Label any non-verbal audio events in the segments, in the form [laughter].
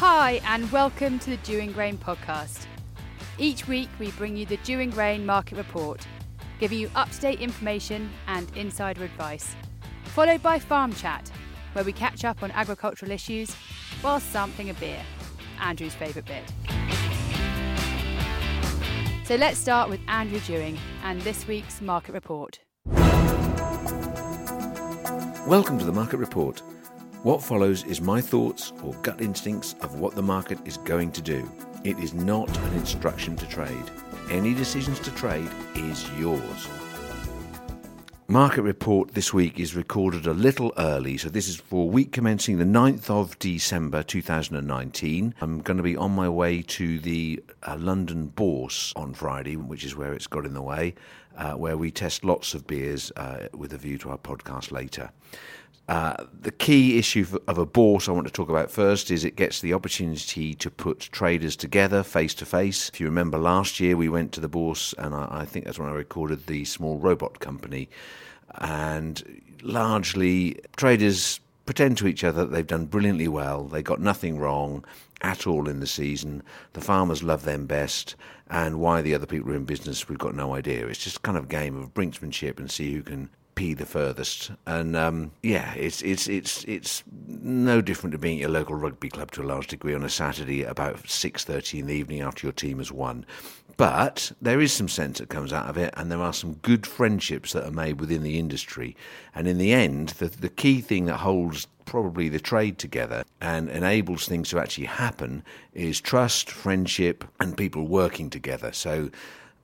Hi, and welcome to the Dewing Grain podcast. Each week, we bring you the Dewing Grain Market Report, giving you up to date information and insider advice, followed by Farm Chat, where we catch up on agricultural issues whilst sampling a beer. Andrew's favourite bit. So let's start with Andrew Dewing and this week's market report. Welcome to the market report. What follows is my thoughts or gut instincts of what the market is going to do. It is not an instruction to trade. Any decisions to trade is yours. Market report this week is recorded a little early, so this is for week commencing the 9th of December 2019. I'm going to be on my way to the uh, London Bourse on Friday, which is where it's got in the way, uh, where we test lots of beers uh, with a view to our podcast later. Uh, the key issue of a bourse I want to talk about first is it gets the opportunity to put traders together face to face. If you remember last year, we went to the bourse, and I, I think that's when I recorded the small robot company. And largely, traders pretend to each other that they've done brilliantly well, they got nothing wrong at all in the season, the farmers love them best, and why the other people are in business, we've got no idea. It's just kind of a game of brinksmanship and see who can pee the furthest. And um, yeah, it's it's it's it's no different to being at your local rugby club to a large degree on a Saturday about six thirty in the evening after your team has won. But there is some sense that comes out of it, and there are some good friendships that are made within the industry. And in the end, the the key thing that holds probably the trade together and enables things to actually happen is trust, friendship, and people working together. So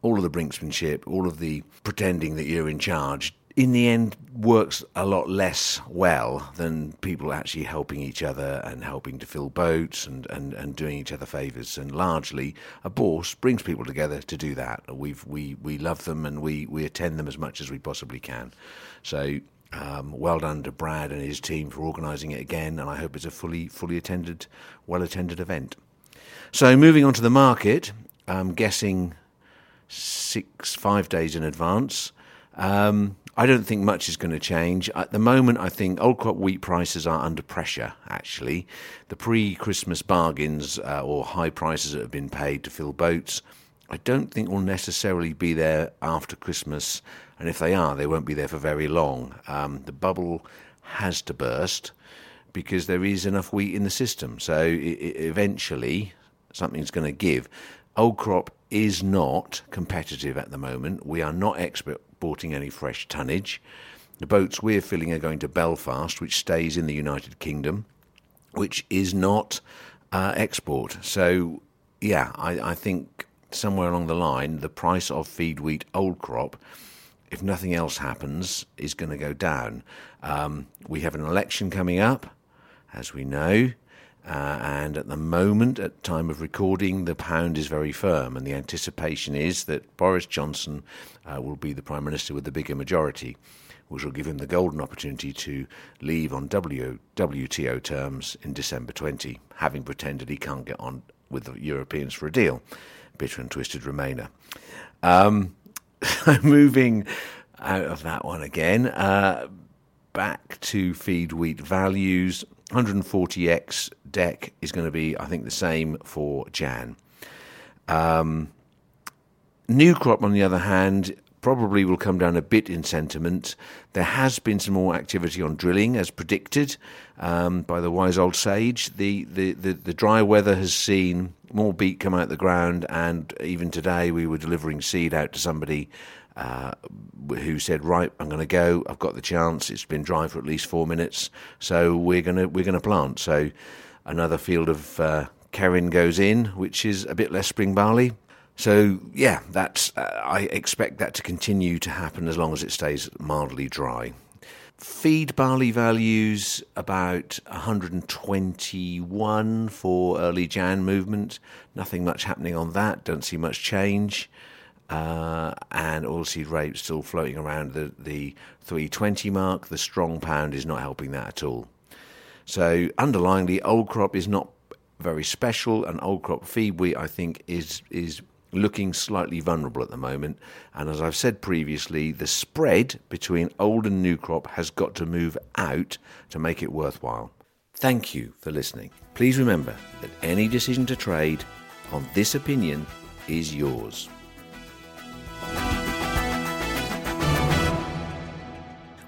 all of the brinksmanship, all of the pretending that you're in charge in the end works a lot less well than people actually helping each other and helping to fill boats and, and, and doing each other favours. And largely, a bourse brings people together to do that. We've, we, we love them and we, we attend them as much as we possibly can. So um, well done to Brad and his team for organising it again, and I hope it's a fully fully attended, well attended event. So moving on to the market, I'm guessing six five days in advance. Um, I don't think much is going to change. At the moment, I think old crop wheat prices are under pressure, actually. The pre Christmas bargains uh, or high prices that have been paid to fill boats, I don't think will necessarily be there after Christmas. And if they are, they won't be there for very long. Um, the bubble has to burst because there is enough wheat in the system. So it, it, eventually, something's going to give. Old crop is not competitive at the moment. We are not expert exporting any fresh tonnage. The boats we're filling are going to Belfast, which stays in the United Kingdom, which is not uh, export. So, yeah, I, I think somewhere along the line, the price of feed wheat old crop, if nothing else happens, is going to go down. Um, we have an election coming up, as we know. Uh, and at the moment, at time of recording, the pound is very firm, and the anticipation is that Boris Johnson uh, will be the prime minister with the bigger majority, which will give him the golden opportunity to leave on w- WTO terms in December 20, having pretended he can't get on with the Europeans for a deal. Bitter and twisted Remainer. Um, [laughs] moving out of that one again, uh, back to feed wheat values. 140x deck is going to be, I think, the same for Jan. Um, new crop, on the other hand, probably will come down a bit in sentiment. There has been some more activity on drilling, as predicted um, by the wise old sage. The, the, the, the, dry weather has seen more beet come out of the ground, and even today we were delivering seed out to somebody uh, who said, "Right, I'm going to go. I've got the chance. It's been dry for at least four minutes, so we're going to we're going to plant." So another field of uh, Cerin goes in, which is a bit less spring barley. So yeah, that's uh, I expect that to continue to happen as long as it stays mildly dry. Feed barley values about 121 for early Jan movement. Nothing much happening on that. Don't see much change uh, and oilseed rape still floating around the, the 320 mark. The strong pound is not helping that at all. So underlyingly, old crop is not very special, and old crop feed wheat I think is is looking slightly vulnerable at the moment. And as I've said previously, the spread between old and new crop has got to move out to make it worthwhile. Thank you for listening. Please remember that any decision to trade on this opinion is yours.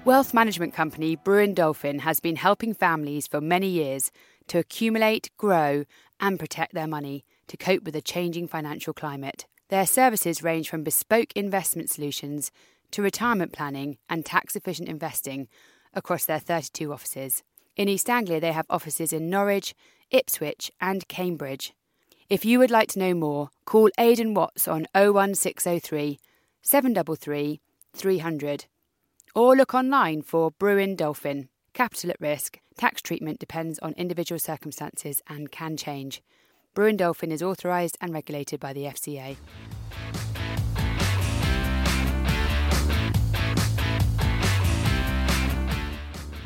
Wealth management company Brewin Dolphin has been helping families for many years to accumulate, grow, and protect their money to cope with the changing financial climate. Their services range from bespoke investment solutions to retirement planning and tax efficient investing across their 32 offices. In East Anglia, they have offices in Norwich, Ipswich, and Cambridge. If you would like to know more, call Aidan Watts on 01603 733 300 or look online for Brewin Dolphin. Capital at risk. Tax treatment depends on individual circumstances and can change. Brewin Dolphin is authorised and regulated by the FCA.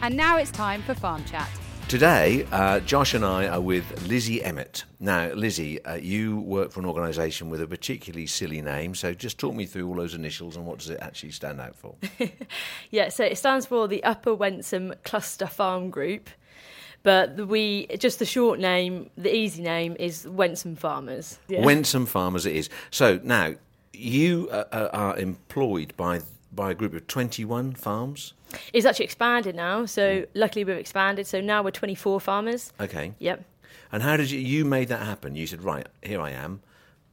And now it's time for Farm Chat. Today, uh, Josh and I are with Lizzie Emmett. Now, Lizzie, uh, you work for an organisation with a particularly silly name, so just talk me through all those initials and what does it actually stand out for? [laughs] yeah, so it stands for the Upper Wensum Cluster Farm Group, but we just the short name, the easy name is Wensum Farmers. Yeah. Wensum Farmers it is. So now you uh, uh are employed by by a group of 21 farms? It's actually expanded now. So mm. luckily we've expanded. So now we're 24 farmers. Okay. Yep. And how did you, you made that happen? You said, right, here I am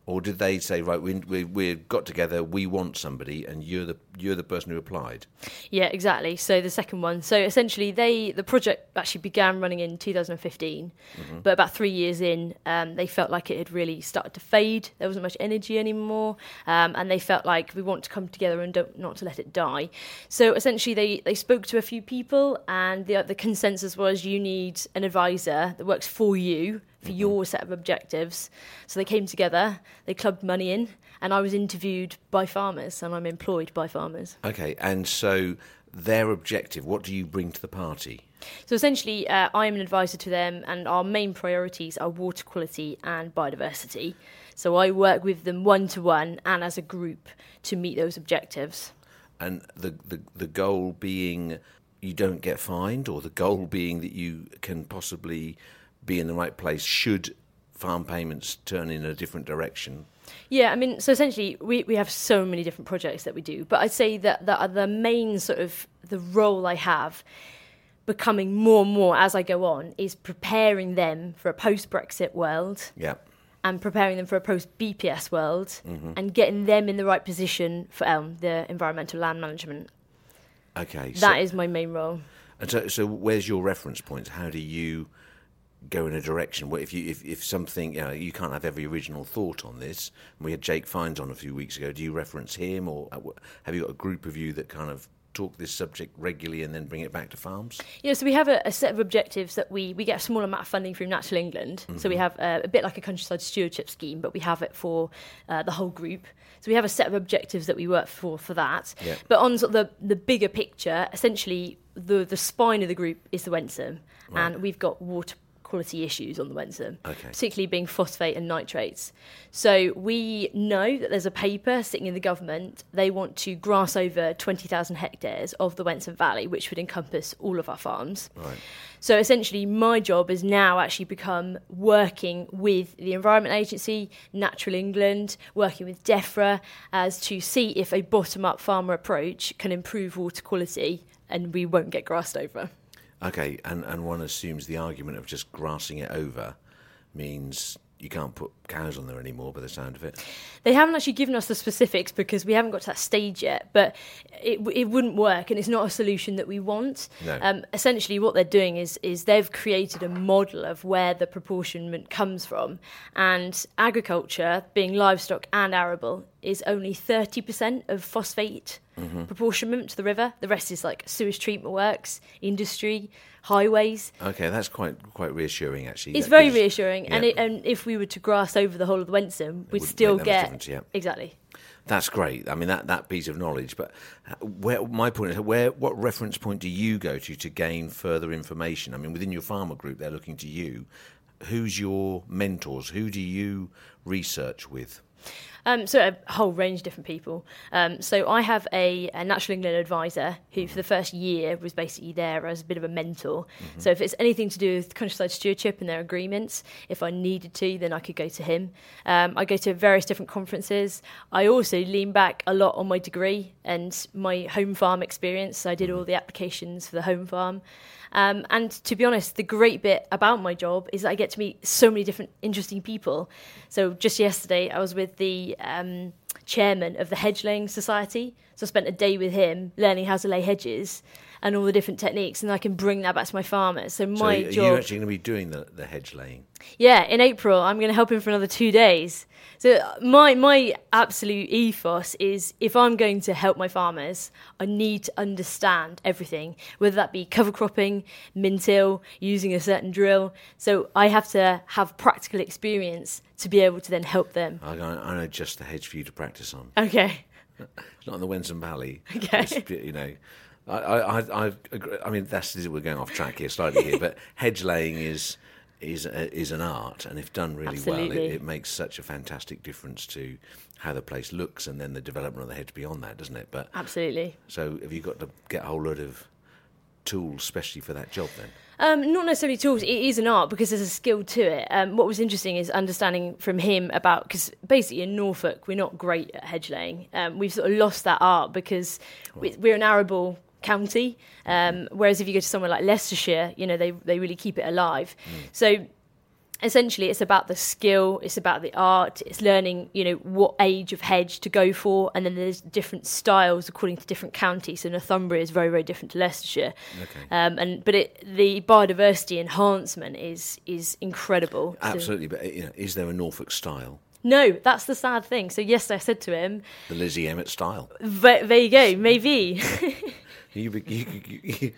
or did they say right we we we got together we want somebody and you're the you're the person who applied yeah exactly. So the second one so essentially they the project actually began running in 2015 mm-hmm. but about three years in um, they felt like it had really started to fade. There wasn't much energy anymore um, and they felt like we want to come together and don't not to let it die. So essentially they they spoke to a few people and the the consensus was you need an advisor that works for you for mm-hmm. your set of objectives. So they came together, they clubbed money in, and I was interviewed by farmers and I'm employed by farmers. Okay, and so their objective, what do you bring to the party? So essentially, uh, I'm an advisor to them, and our main priorities are water quality and biodiversity. So I work with them one to one and as a group to meet those objectives. And the, the, the goal being you don't get fined, or the goal being that you can possibly be in the right place should farm payments turn in a different direction? Yeah, I mean, so essentially, we, we have so many different projects that we do, but I'd say that the, the main sort of the role I have becoming more and more as I go on is preparing them for a post Brexit world. Yeah. And preparing them for a post BPS world mm-hmm. and getting them in the right position for um, the environmental land management. Okay. that so, is my main role. And so, so, where's your reference points? How do you go in a direction. What if you if, if something you know you can't have every original thought on this? We had Jake Fiennes on a few weeks ago. Do you reference him, or uh, have you got a group of you that kind of talk this subject regularly and then bring it back to farms? Yeah, so we have a, a, set of objectives that we, we get a small amount of funding through Natural England. Mm-hmm. So we mm-hmm. have uh, a bit like a countryside stewardship scheme, but we have it for uh, the whole group. So we have a set of objectives that we work for for that. Yeah. But on sort of the, the bigger picture, essentially the, the spine of the group is the Wensum. Right. And we've got water quality issues on the Wensum, okay. particularly being phosphate and nitrates. So we know that there's a paper sitting in the government. They want to grass over 20,000 hectares of the Wensum Valley, which would encompass all of our farms. Right. So essentially, my job has now actually become working with the Environment Agency, Natural England, working with DEFRA as to see if a bottom up farmer approach can improve water quality and we won't get grassed over. Okay, and, and one assumes the argument of just grassing it over means you can't put cows on there anymore by the sound of it. They haven't actually given us the specifics because we haven't got to that stage yet, but it, it wouldn't work and it's not a solution that we want. No. Um, essentially, what they're doing is, is they've created a model of where the proportionment comes from, and agriculture, being livestock and arable, is only 30% of phosphate mm-hmm. proportionment to the river. The rest is like sewage treatment works, industry, highways. Okay, that's quite quite reassuring actually. It's very reassuring, yeah. and it, and if we were to grass over the whole of the Wensum, we'd still get yeah. exactly. That's great. I mean that, that piece of knowledge. But where my point is, where what reference point do you go to to gain further information? I mean, within your farmer group, they're looking to you. Who's your mentors? Who do you research with? Um, so a whole range of different people. Um, so I have a, a, Natural England advisor who, for the first year, was basically there as a bit of a mentor. Mm-hmm. So if it's anything to do with countryside stewardship and their agreements, if I needed to, then I could go to him. Um, I go to various different conferences. I also lean back a lot on my degree and my home farm experience. So I did all the applications for the home farm. Um, and to be honest, the great bit about my job is that I get to meet so many different interesting people. So just yesterday, I was with the um, chairman of the Hedge Laying Society. So I spent a day with him learning how to lay hedges and all the different techniques, and I can bring that back to my farmers. So my so job. You're actually going to be doing the, the hedge laying. Yeah, in April, I'm going to help him for another two days. So my my absolute ethos is if I'm going to help my farmers, I need to understand everything, whether that be cover cropping, min-till, using a certain drill. So I have to have practical experience to be able to then help them. I, I know just the hedge for you to practice on. Okay. [laughs] Not in the Wensum Valley. Okay. You know, I, I, I, I mean, that's we're going off track here slightly here, but [laughs] hedge laying is is a, is an art, and if done really Absolutely. well, it, it, makes such a fantastic difference to how the place looks, and then the development of the hedge beyond that, doesn't it? But absolutely. So, have you got to get a whole lot of tools, especially for that job, then? Um, not necessarily tools. It is an art because there's a skill to it. Um, what was interesting is understanding from him about because basically in Norfolk we're not great at hedge laying. Um, we've sort of lost that art because we, we're an arable county. Um, whereas if you go to somewhere like Leicestershire, you know they they really keep it alive. Mm. So essentially it's about the skill it's about the art it's learning you know what age of hedge to go for and then there's different styles according to different counties so northumbria is very very different to leicestershire okay. um, and but it, the biodiversity enhancement is is incredible absolutely so, but you know, is there a norfolk style no, that's the sad thing. So yes, I said to him, the Lizzie Emmett style. There you go, maybe. [laughs] You, you, you, you,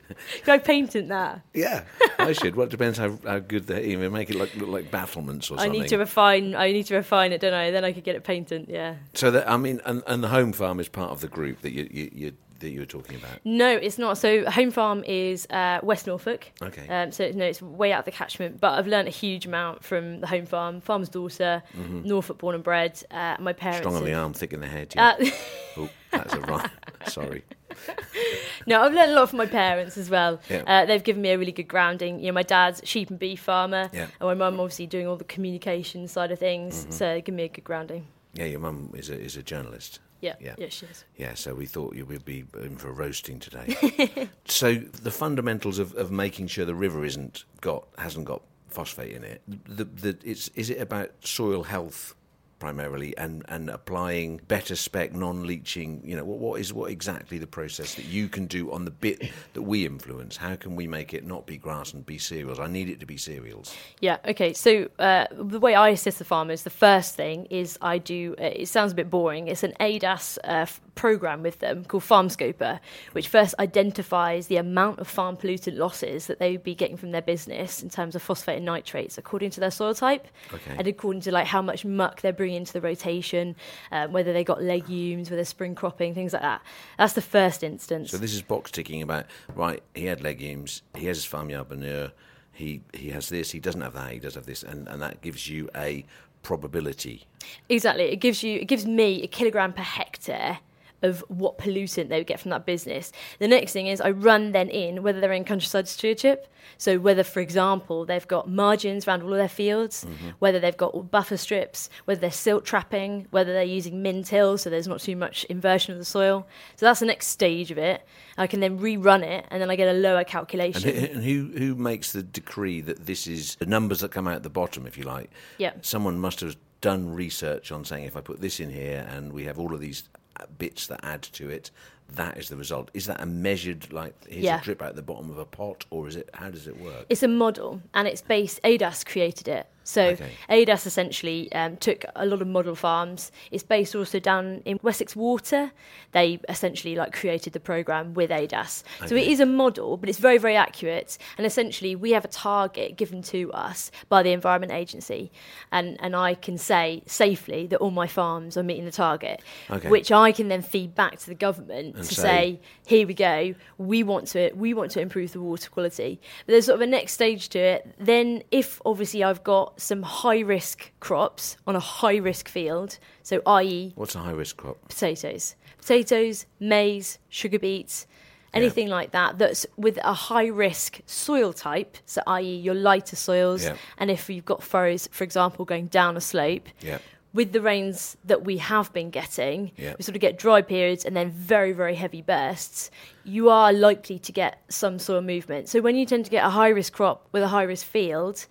Can I patent that? Yeah, I [laughs] should. Well, it depends how, how good they even make it look, look like battlements or something. I need to refine. I need to refine it, don't I? Then I could get it painted. Yeah. So that I mean, and, and the home farm is part of the group that you you, you that you were talking about. No, it's not. So home farm is uh, West Norfolk. Okay. Um, so no, it's way out of the catchment. But I've learned a huge amount from the home farm. Farmer's daughter, mm-hmm. Norfolk born and bred. Uh, my parents. Strong on the arm, thick in the head. Yeah. Uh, [laughs] oh, that's a rhyme. Sorry. [laughs] no, I've learned a lot from my parents as well. Yeah. Uh, they've given me a really good grounding. You know, my dad's sheep and beef farmer, yeah. and my mum obviously doing all the communication side of things. Mm-hmm. So give me a good grounding. Yeah, your mum is a is a journalist. Yeah, yeah, yeah, she is. Yeah, so we thought you would be in for roasting today. [laughs] [laughs] so the fundamentals of, of making sure the river isn't got hasn't got phosphate in it. The, the, it's is it about soil health primarily and, and applying better spec non-leaching you know what, what is what exactly the process that you can do on the bit that we influence? How can we make it not be grass and be cereals? I need it to be cereals. Yeah okay so uh, the way i assist the farmers the first thing is i do uh, it sounds a bit boring it's an adas uh, program with them called FarmScoper, which first identifies the amount of farm pollutant losses that they would be getting from their business in terms of phosphate and nitrates according to their soil type okay. and according to like how much muck they're bringing into the rotation, um, whether they got legumes, whether spring cropping, things like that. That's the first instance. So this is box ticking about right. He had legumes. He has his farmyard manure. He he has this. He doesn't have that. He does have this, and and that gives you a probability. Exactly. It gives you it gives me a kilogram per hectare of what pollutant they would get from that business. The next thing is I run then in whether they're in countryside stewardship. So whether, for example, they've got margins around all of their fields, mm-hmm. whether they've got buffer strips, whether they're silt trapping, whether they're using min-till, so there's not too much inversion of the soil. So that's the next stage of it. I can then rerun it, and then I get a lower calculation. And who who makes the decree that this is the numbers that come out at the bottom, if you like? Yeah. Someone must have done research on saying if I put this in here and we have all of these bits that add to it, that is the result. Is that a measured, like, here's yeah. a drip out the bottom of a pot, or is it, how does it work? It's a model, and it's based, ADAS created it. So okay. ADAS essentially um, took a lot of model farms. It's based also down in Wessex Water. They essentially like created the program with ADAS. Okay. So it is a model, but it's very very accurate. And essentially, we have a target given to us by the Environment Agency, and and I can say safely that all my farms are meeting the target, okay. which I can then feed back to the government And to say- say, here we go, we want to we want to improve the water quality. But there's sort of a next stage to it. Then, if obviously I've got some high risk crops on a high risk field, so i.e. What's a high risk crop? potatoes, potatoes, maize, sugar beets, anything like that that's with a high risk soil type, so i.e. your lighter soils, Yeah. and if you've got furrows, for example, going down a slope, Yeah. with the rains that we have been getting, Yeah. we sort of get dry periods and then very, very heavy bursts, you are likely to get some soil movement. So when you tend to get a high risk crop with a high risk field,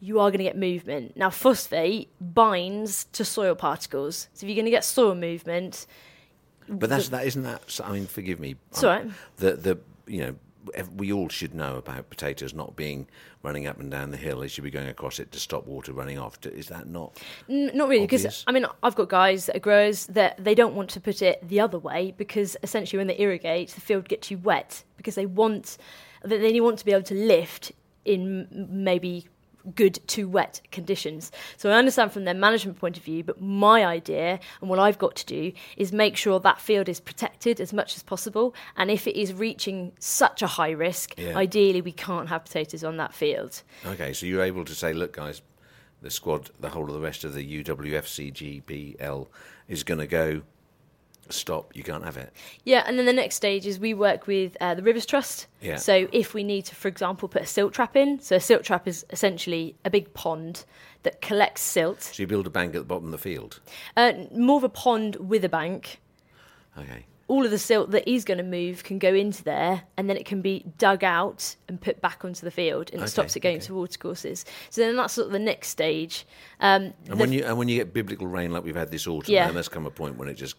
you are going to get movement. Now, phosphate binds to soil particles. So if you're going to get soil movement, But that's that isn't that. so- I mean, forgive me. It's all right. The the you know we all should know about potatoes not being running up and down the hill. They should be going across it to stop water running off. Is that not? N- not really, because I mean, I've got guys that are growers that they don't want to put it the other way because essentially when they irrigate, the field gets too wet because they want that they want to be able to lift in maybe good to wet conditions. So I understand from their management point of view, but my idea and what I've got to do is make sure that field is protected as much as possible. And if it is reaching such a high risk, Yeah. ideally we can't have potatoes on that field. Okay, so you're able to say, look, guys, the squad, the whole of the rest of the UWFCGBL is going to go. Stop! You can't have it. Yeah, and then the next stage is we work with uh, the Rivers Trust. Yeah. So if we need to, for example, put a silt trap in, so a silt trap is essentially a big pond that collects silt, So you build a bank at the bottom of the field. uh, more of a pond with a bank. Okay. All of the silt that is going to move can go into there, and then it can be dug out and put back onto the field, and it Okay, stops it going okay. to watercourses. So then that's sort of the next stage. Um, And the- when you and when you get biblical rain like we've had this autumn, Yeah. then there's come a point when it just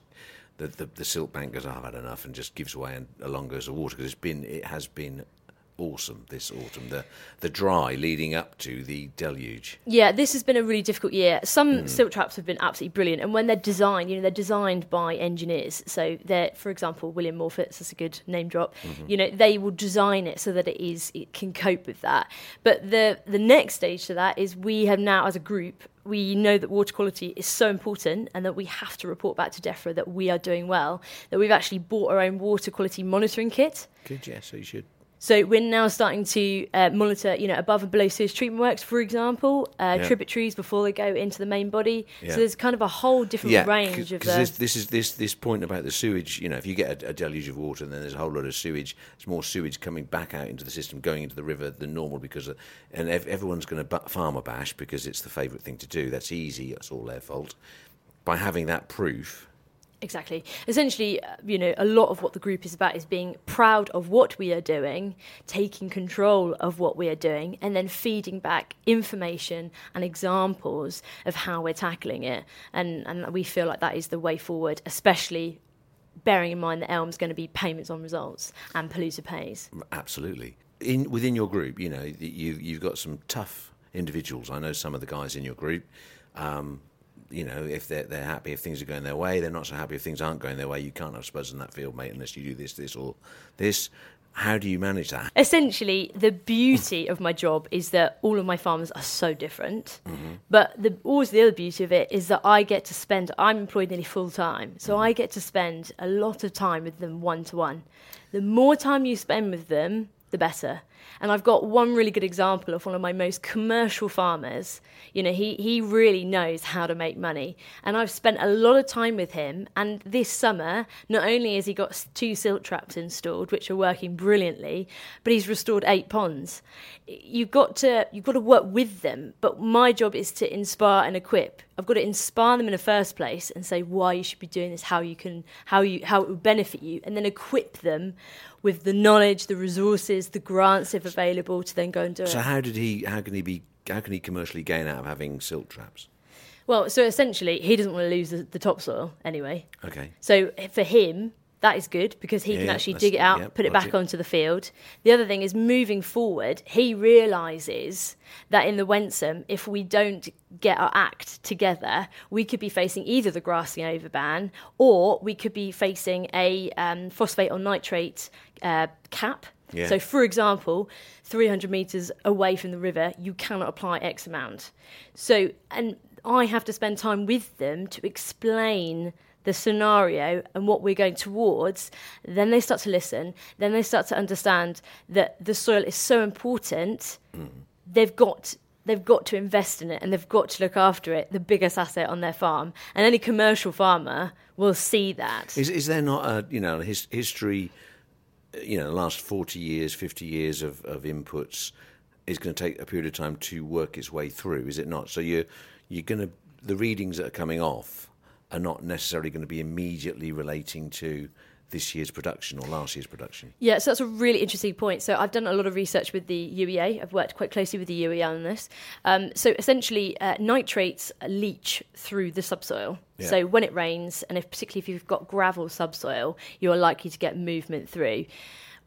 the the, the silt bank goes, I've had enough, and just gives way and along goes the water because it's been it has been awesome this autumn. The the dry leading up to the deluge. Yeah, this has been a really difficult year. Some Hmm. silt traps have been absolutely brilliant, and when they're designed, you know, they're designed by engineers. So they're, for example, William Morfitts. That's a good name drop. Mm-hmm. You know, they will design it so that it is it can cope with that. But the the next stage to that is we have now, as a group, we know that water quality is so important, and that we have to report back to DEFRA that we are doing well. That we've actually bought our own water quality monitoring kit. Good, yeah. So you should. So we're now starting to uh, monitor, you know, above and below sewage treatment works, for example, uh, Yeah. tributaries before they go into the main body. Yeah. So there's kind of a whole different range of because the. this, is this this point about the sewage. You know, if you get a, a deluge of water, and then there's a whole lot of sewage. There's more sewage coming back out into the system, going into the river than normal because, of, and ev- everyone's going to farmer bash because it's the favourite thing to do. That's easy. That's all their fault. By having that proof, Exactly. Essentially, uh, you know, a lot of what the group is about is being proud of what we are doing, taking control of what we are doing, and then feeding back information and examples of how we're tackling it. And, and we feel like that is the way forward, especially bearing in mind that Elm's going to be payments on results and polluter pays. absolutely. In within your group, you know, you you've got some tough individuals. I know some of the guys in your group. Um, you know, if they're, they're happy if things are going their way, they're not so happy if things aren't going their way. You can't have spuds in that field, mate, unless you do this, this, or this. How do you manage that? Essentially, the beauty of my job is that all of my farmers are so different. Mm-hmm. But the, always the other beauty of it is that I get to spend, I'm employed nearly full time. So mm-hmm. I get to spend a lot of time with them one to one. The more time you spend with them, the better. And I've got one really good example of one of my most commercial farmers. You know, he, he really knows how to make money. And I've spent a lot of time with him. And this summer, not only has he got two silt traps installed, which are working brilliantly, but he's restored eight ponds. You've got to you've got to work with them. But my job is to inspire and equip. I've got to inspire them in the first place and say why you should be doing this, how you can how you how it will benefit you, and then equip them with the knowledge, the resources, the grants if available to then go and do So it. So how did he? How can he be? How can he commercially gain out of having silt traps? Well, so essentially, he doesn't want to lose the, the topsoil anyway. Okay. So eh, for him, that is good because he Yeah, can actually dig it out, yeah, put it logic. back onto the field. The other thing is moving forward, he realizes that in the Wensum, if we don't get our act together, we could be facing either the grassing over ban or we could be facing a um, phosphate or nitrate uh, cap. Yeah. So, for example, 300 meters away from the river, you cannot apply X amount. So, and I have to spend time with them to explain the scenario and what we're going towards, then they start to listen. Then they start to understand that the soil is so important. Mm. They've got they've got to invest in it and they've got to look after it, the biggest asset on their farm. And any commercial farmer will see that. Is, is there not a you know his, history? You know, the last forty years, fifty years of, of inputs is going to take a period of time to work its way through. Is it not? So you're you're going to the readings that are coming off are not necessarily going to be immediately relating to this year's production or last year's production. Yeah, so that's a really interesting point. So I've done a lot of research with the UEA. I've worked quite closely with the UEA on this. Um, so essentially, uh, nitrates leach through the subsoil. Yeah. So when it rains, and if particularly if you've got gravel subsoil, you are likely to get movement through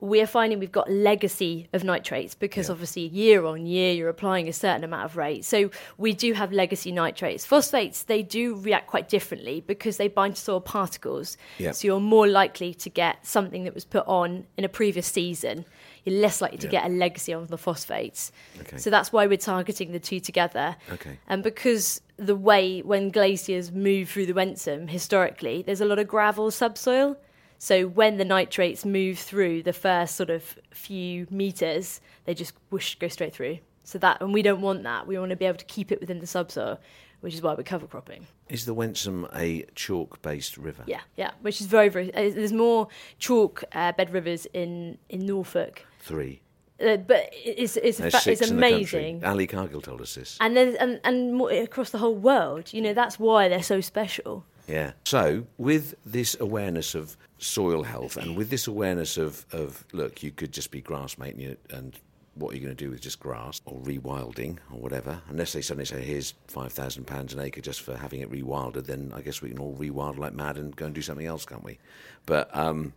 we're finding we've got legacy of nitrates because yeah. obviously year on year you're applying a certain amount of rate. So we do have legacy nitrates. Phosphates, they do react quite differently because they bind to soil particles. Yeah. So you're more likely to get something that was put on in a previous season. You're less likely to yeah. get a legacy on the phosphates. Okay. So that's why we're targeting the two together. Okay. And because the way when glaciers move through the Wensum historically, there's a lot of gravel subsoil. So when the nitrates move through the first sort of few meters, they just whoosh go straight through. So that and we don't want that. We want to be able to keep it within the subsoil, which is why we're cover cropping. Is the Wensum a chalk-based river? Yeah, yeah. Which is very, very. Uh, there's more chalk uh, bed rivers in in Norfolk. Three. Uh, but it's it's, fa- it's amazing. Ali Cargill told us this. And then and and more, across the whole world, you know, that's why they're so special. Yeah. So with this awareness of soil health, and with this awareness of, of look, you could just be grass mating and what are you going to do with just grass or rewilding or whatever? Unless they suddenly say, here's £5,000 an acre just for having it rewilded, then I guess we can all rewild like mad and go and do something else, can't we? But um,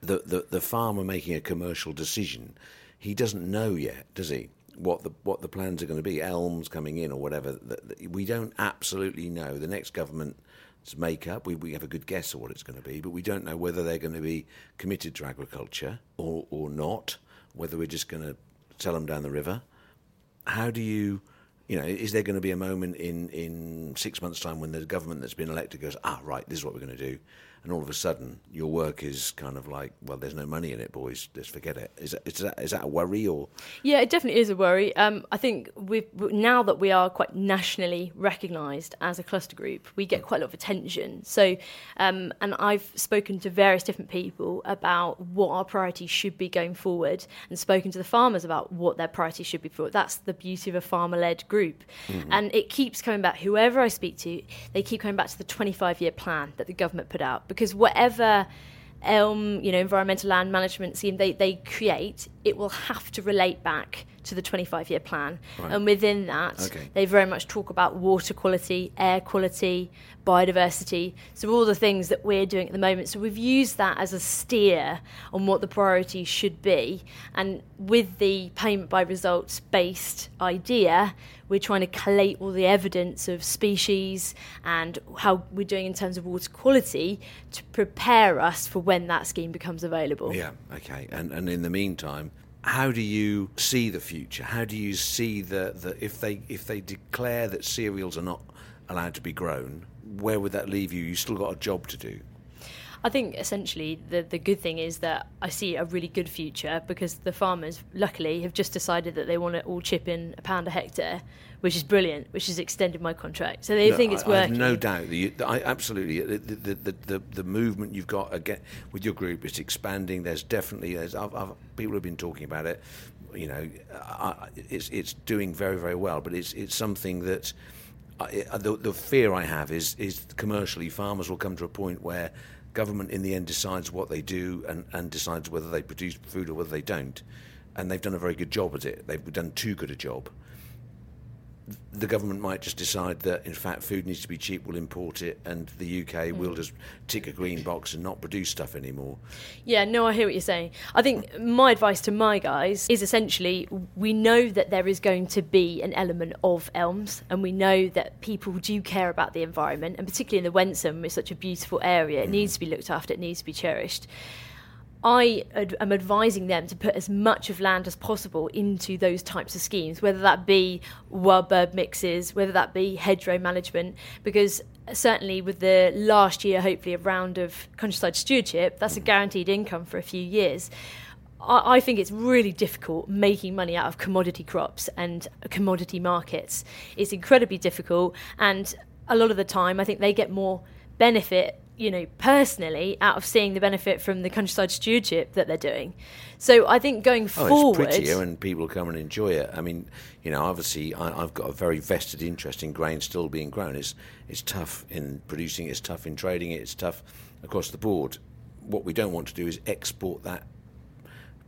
the, the, the farmer making a commercial decision, he doesn't know yet, does he? What the what the plans are going to be, elms coming in or whatever. We don't absolutely know. The next government makeup. We, we have a good guess of what it's going to be, but we don't know whether they're going to be committed to agriculture or, or not, whether we're just going to sell them down the river. How do you, you know, is there going to be a moment in, in six months' time when the government that's been elected goes, ah, right, this is what we're going to do? And all of a sudden your work is kind of like, well, there's no money in it, boys. Just forget it. Is that is that, is that a worry or? Yeah, it definitely is a worry. Um, I think we now that we are quite nationally recognised as a cluster group, we get quite a lot of attention. So, um, and I've spoken to various different people about what our priorities should be going forward, and spoken to the farmers about what their priorities should be forward. That's the beauty of a farmer-led group, mm-hmm. and it keeps coming back. Whoever I speak to, they keep coming back to the 25-year plan that the government put out because whatever elm, you know, environmental land management scheme they, they create, it will have to relate back to the 25 year plan. Right. And within that, okay. they very much talk about water quality, air quality, biodiversity. So, all the things that we're doing at the moment. So, we've used that as a steer on what the priorities should be. And with the payment by results based idea, we're trying to collate all the evidence of species and how we're doing in terms of water quality to prepare us for when that scheme becomes available. Yeah, okay. And, and in the meantime, how do you see the future? How do you see the, the if they if they declare that cereals are not allowed to be grown, where would that leave you? You still got a job to do. I think essentially the the good thing is that I see a really good future because the farmers luckily have just decided that they want to all chip in a pound a hectare, which is brilliant, which has extended my contract. So they no, think it's I, working. I have no doubt. That you, I, absolutely, the the, the, the, the movement you've got again with your group is expanding. There's definitely there's I've, I've, people have been talking about it. You know, I, it's it's doing very very well, but it's it's something that. I, the, the fear I have is is commercially farmers will come to a point where government in the end decides what they do and, and decides whether they produce food or whether they don't. And they've done a very good job at it. They've done too good a job the government might just decide that, in fact, food needs to be cheap, we'll import it, and the UK mm. will just tick a green box and not produce stuff anymore. Yeah, no, I hear what you're saying. I think my advice to my guys is essentially we know that there is going to be an element of elms, and we know that people do care about the environment, and particularly in the Wensum, it's such a beautiful area, it mm. needs to be looked after, it needs to be cherished. I ad- am advising them to put as much of land as possible into those types of schemes, whether that be wild bird mixes, whether that be hedgerow management, because certainly with the last year, hopefully a round of countryside stewardship, that's a guaranteed income for a few years. I, I think it's really difficult making money out of commodity crops and commodity markets. It's incredibly difficult, and a lot of the time, I think they get more benefit you know, personally out of seeing the benefit from the countryside stewardship that they're doing. So I think going oh, forward, it's prettier and people come and enjoy it. I mean, you know, obviously I, have got a very vested interest in grain still being grown. It's it's tough in producing. It's tough in trading it. It's tough across the board. What we don't want to do is export that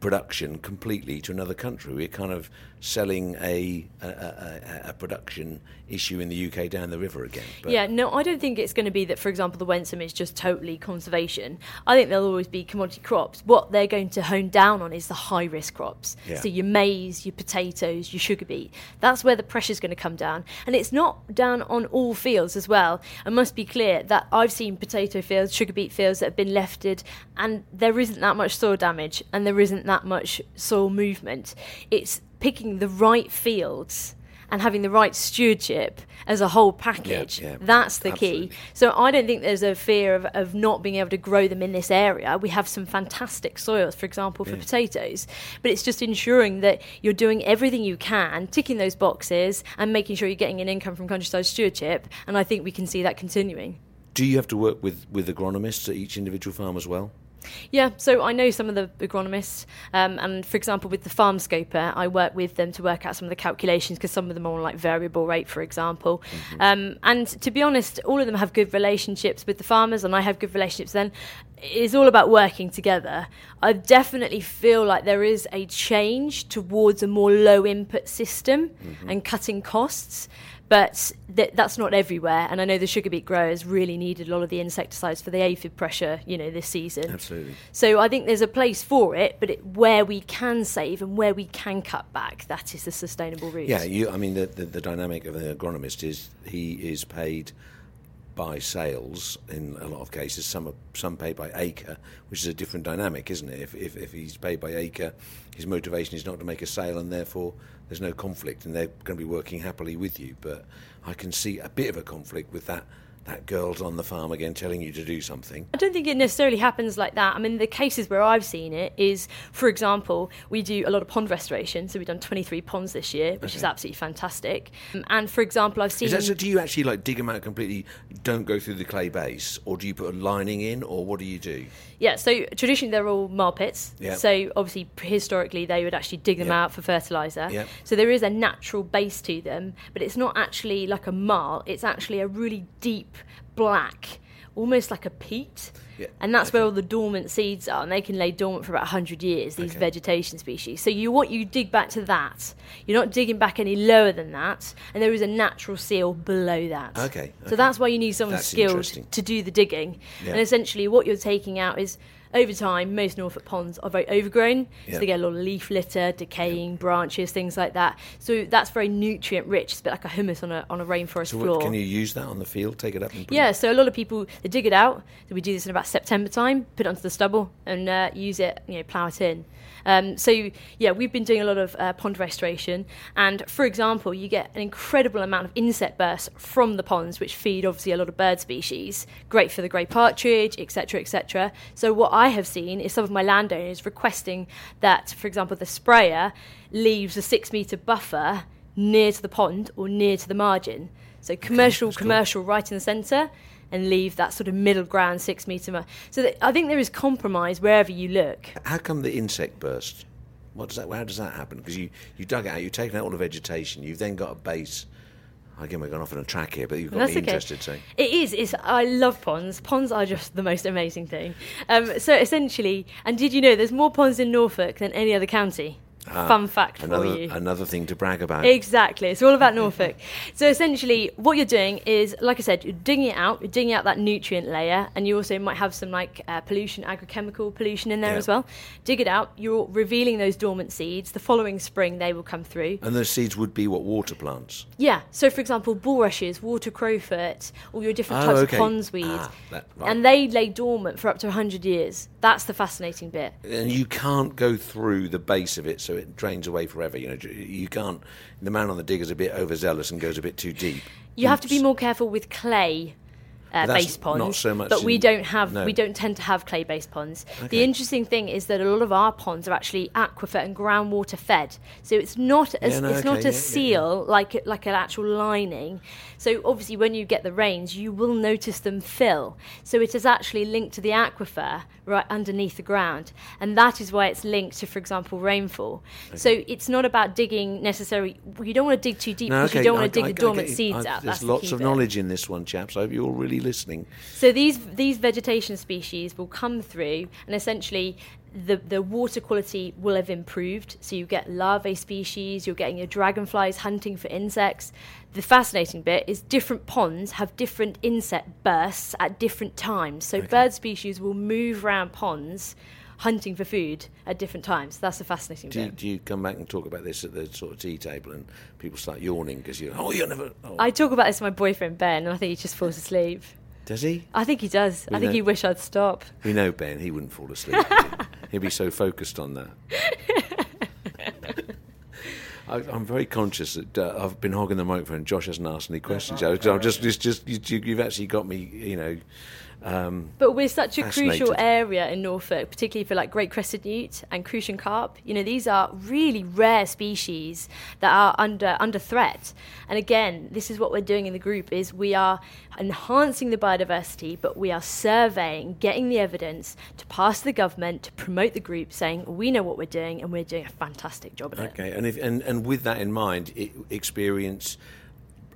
production completely to another country. We're kind of selling a a, a, a production issue in the UK down the river again. But yeah, no, I don't think it's going to be that, for example, the Wensum is just totally conservation. I think there'll always be commodity crops. What they're going to hone down on is the high risk crops. Yeah. So your maize, your potatoes, your sugar beet. That's where the pressure is going to come down. And it's not down on all fields as well. I must be clear that I've seen potato fields, sugar beet fields that have been lefted, and there isn't that much soil damage and there isn't that much soil movement. It's picking the right fields and having the right stewardship as a whole package. Yeah, yeah, that's the absolutely. key. So I don't think there's a fear of, of not being able to grow them in this area. We have some fantastic soils, for example, for yeah. potatoes, but it's just ensuring that you're doing everything you can, ticking those boxes, and making sure you're getting an income from countryside stewardship. And I think we can see that continuing. Do you have to work with, with agronomists at each individual farm as well? Yeah, so I know some of the agronomists, um, and for example, with the farm scoper, I work with them to work out some of the calculations because some of them are on like variable rate, for example. Mm-hmm. Um, and to be honest, all of them have good relationships with the farmers, and I have good relationships. Then it's all about working together. I definitely feel like there is a change towards a more low input system mm-hmm. and cutting costs but th- that's not everywhere. And I know the sugar beet growers really needed a lot of the insecticides for the aphid pressure, you know, this season. Absolutely. So I think there's a place for it, but it, where we can save and where we can cut back, that is the sustainable route. Yeah, you, I mean, the, the, the dynamic of an agronomist is he is paid by sales in a lot of cases. Some are some paid by acre, which is a different dynamic, isn't it? If, if, if he's paid by acre, his motivation is not to make a sale, and therefore there's no conflict, and they're going to be working happily with you. But I can see a bit of a conflict with that that girl's on the farm again telling you to do something. I don't think it necessarily happens like that. I mean, the cases where I've seen it is, for example, we do a lot of pond restoration. So we've done 23 ponds this year, which okay. is absolutely fantastic. Um, and for example, I've seen. That, so do you actually like dig them out completely, don't go through the clay base, or do you put a lining in, or what do you do? Yeah, so traditionally they're all marl pits. Yep. So obviously, historically, they would actually dig them yep. out for fertiliser. Yep. So there is a natural base to them, but it's not actually like a marl, it's actually a really deep black, almost like a peat. Yeah, and that's where all the dormant seeds are, and they can lay dormant for about 100 years, these okay. vegetation species. So you want you dig back to that. You're not digging back any lower than that, and there is a natural seal below that. Okay. okay. So that's why you need someone that's skilled to do the digging. Yeah. And essentially, what you're taking out is over time, most Norfolk ponds are very overgrown, yep. so they get a lot of leaf litter, decaying branches, things like that. So that's very nutrient rich. It's a bit like a humus on a on a rainforest so floor. Can you use that on the field? Take it up and yeah. So a lot of people they dig it out. So we do this in about September time. Put it onto the stubble and uh, use it. You know, plough it in. Um, so yeah, we've been doing a lot of uh, pond restoration, and for example, you get an incredible amount of insect bursts from the ponds, which feed obviously a lot of bird species. Great for the grey partridge, etc., etc. So what I have seen is some of my landowners requesting that, for example, the sprayer leaves a six metre buffer near to the pond or near to the margin. So commercial, okay, commercial, cool. right in the centre and leave that sort of middle ground six metre mark. So that, I think there is compromise wherever you look. How come the insect burst? What does that? How does that happen? Because you, you dug it out, you've taken out all the vegetation, you've then got a base. Again, we're going off on a track here, but you've got That's me okay. interested. So it is. It's, I love ponds. Ponds are just the most amazing thing. Um, so essentially, and did you know there's more ponds in Norfolk than any other county? Ah, Fun fact another, for you. Another thing to brag about. Exactly. It's all about Norfolk. so essentially, what you're doing is, like I said, you're digging it out. You're digging out that nutrient layer, and you also might have some like uh, pollution, agrochemical pollution in there as well. Dig it out. You're revealing those dormant seeds. The following spring, they will come through. And those seeds would be what water plants. Yeah. So, for example, bulrushes, water crowfoot, all your different oh, types okay. of pondsweed, ah, that, right. and they lay dormant for up to 100 years. That's the fascinating bit. And you can't go through the base of it, so it drains away forever. You know, you can't. The man on the dig is a bit overzealous and goes a bit too deep. You have to be more careful with clay uh, based ponds, not so much but we don't have no. we don't tend to have clay based ponds. Okay. The interesting thing is that a lot of our ponds are actually aquifer and groundwater fed, so it's not as, Yeah, no, it's okay, not yeah, a yeah, seal like like an actual lining. So obviously, when you get the rains, you will notice them fill. So it is actually linked to the aquifer right underneath the ground, and that is why it's linked to, for example, rainfall. So it's not about digging necessarily. You don't want to dig too deep No, because okay, you don't want I- to dig I- the I dormant you. seeds out. There's That's lots key of bit. knowledge in this one, chaps. I hope you're all really listening. So these these vegetation species will come through, and essentially the the water quality will have improved. So you get larvae species, you're getting your dragonflies hunting for insects. The fascinating bit is different ponds have different insect bursts at different times. So bird species will move around ponds hunting for food at different times. That's a fascinating Do you, bit. do you come back and talk about this at the sort of tea table and people start yawning because you oh you're never oh. I talk about this with my boyfriend Ben, and I think he just falls asleep. does he I think he does. I think know- he wish I'd stop. we know Ben he wouldn't fall asleep [laughs] he'd be so focused on that I, I'm very conscious that uh, I've been hogging the microphone. Josh hasn't asked any questions. I, I'm just, just, just you, you've actually got me. You know, um, But we're such a crucial area in Norfolk, particularly for like great crested newt and crucian carp. You know, these are really rare species that are under under threat. And again, this is what we're doing in the group: is we are enhancing the biodiversity, but we are surveying, getting the evidence to pass to the government to promote the group, saying we know what we're doing and we're doing a fantastic job at it. Okay, and if and, and with that in mind, i experience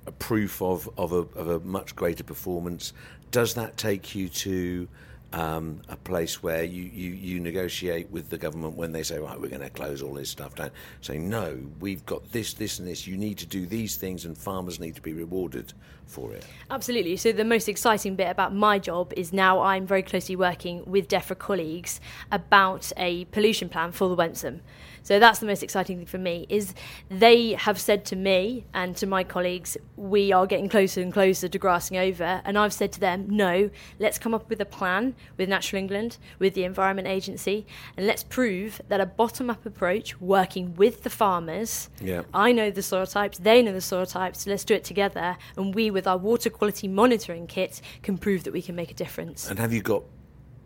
a proof of of a, of a much greater performance. Does that take you to um, a place where you, you, you negotiate with the government when they say, right, we're going to close all this stuff down? Saying, no, we've got this, this, and this. You need to do these things, and farmers need to be rewarded for it. Absolutely. So the most exciting bit about my job is now I'm very closely working with DEFRA colleagues about a pollution plan for the Wensum. So that's the most exciting thing for me is they have said to me and to my colleagues, we are getting closer and closer to grassing over. And I've said to them, no, let's come up with a plan with Natural England, with the Environment Agency, and let's prove that a bottom-up approach, working with the farmers, Yeah. I know the soil types, they know the soil types, let's do it together. And we, with our water quality monitoring kit, can prove that we can make a difference. And have you got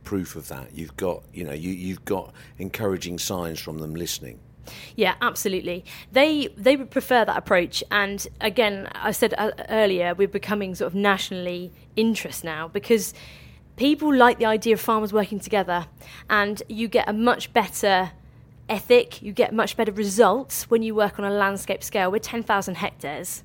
proof of that? You've got, you know, you, you've got encouraging signs from them listening. Yeah, absolutely. They they would prefer that approach. And again, I said uh, earlier, we're becoming sort of nationally interest now because people like the idea of farmers working together, and you get a much better ethic, you get much better results when you work on a landscape scale. We're ten thousand hectares.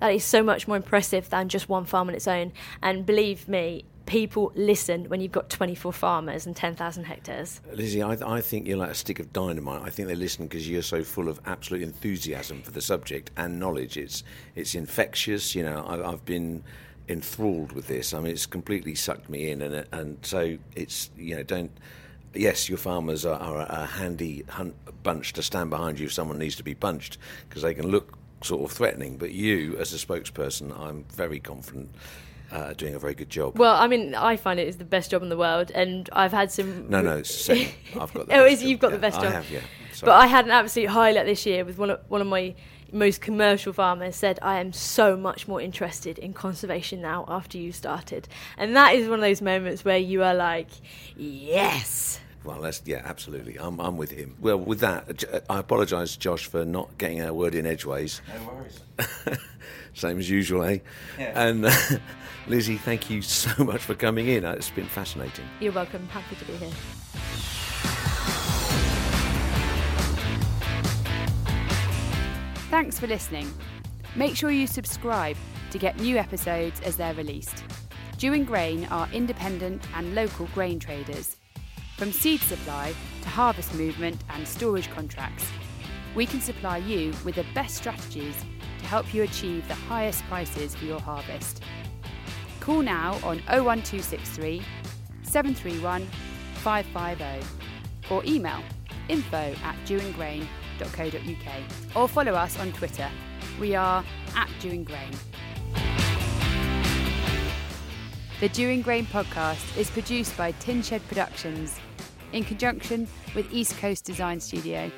That is so much more impressive than just one farm on its own. And believe me, people listen when you've got 24 farmers and 10,000 hectares. Lizzie, I, I think you're like a stick of dynamite. I think they listen because you're so full of absolute enthusiasm for the subject and knowledge. It's it's infectious. You know, I, I've been enthralled with this. I mean, it's completely sucked me in, and and so it's you know don't. Yes, your farmers are, are a handy hunt bunch to stand behind you if someone needs to be punched because they can look sort of threatening. But you, as a spokesperson, I'm very confident uh, doing a very good job. Well, I mean, I find it is the best job in the world, and I've had some. no, no, it's second. I've got. [laughs] The Oh, best is- job. you've got the best job. I have, yeah. But I had an absolute highlight this year with one of, one of my most commercial farmers said, I am so much more interested in conservation now after you started. And that is one of those moments where you are like, yes. Well, that's yeah, absolutely. I'm, I'm with him. Well, with that, I apologise, Josh, for not getting a word in edgeways. No worries. [laughs] Same as usual, eh? Yeah. And uh, [laughs] Lizzie, thank you so much for coming in. Uh, It's been fascinating. You're welcome. Happy to be here. Thanks for listening. Make sure you subscribe to get new episodes as they're released. Dewing Grain are independent and local grain traders. From seed supply to harvest movement and storage contracts, we can supply you with the best strategies to help you achieve the highest prices for your harvest. Call now on 01263 731 550 or email info at dewingrain.co.uk or follow us on Twitter. We are at Dewing Grain. The Dewing Grain podcast is produced by Tin Shed Productions in conjunction with East Coast Design Studio.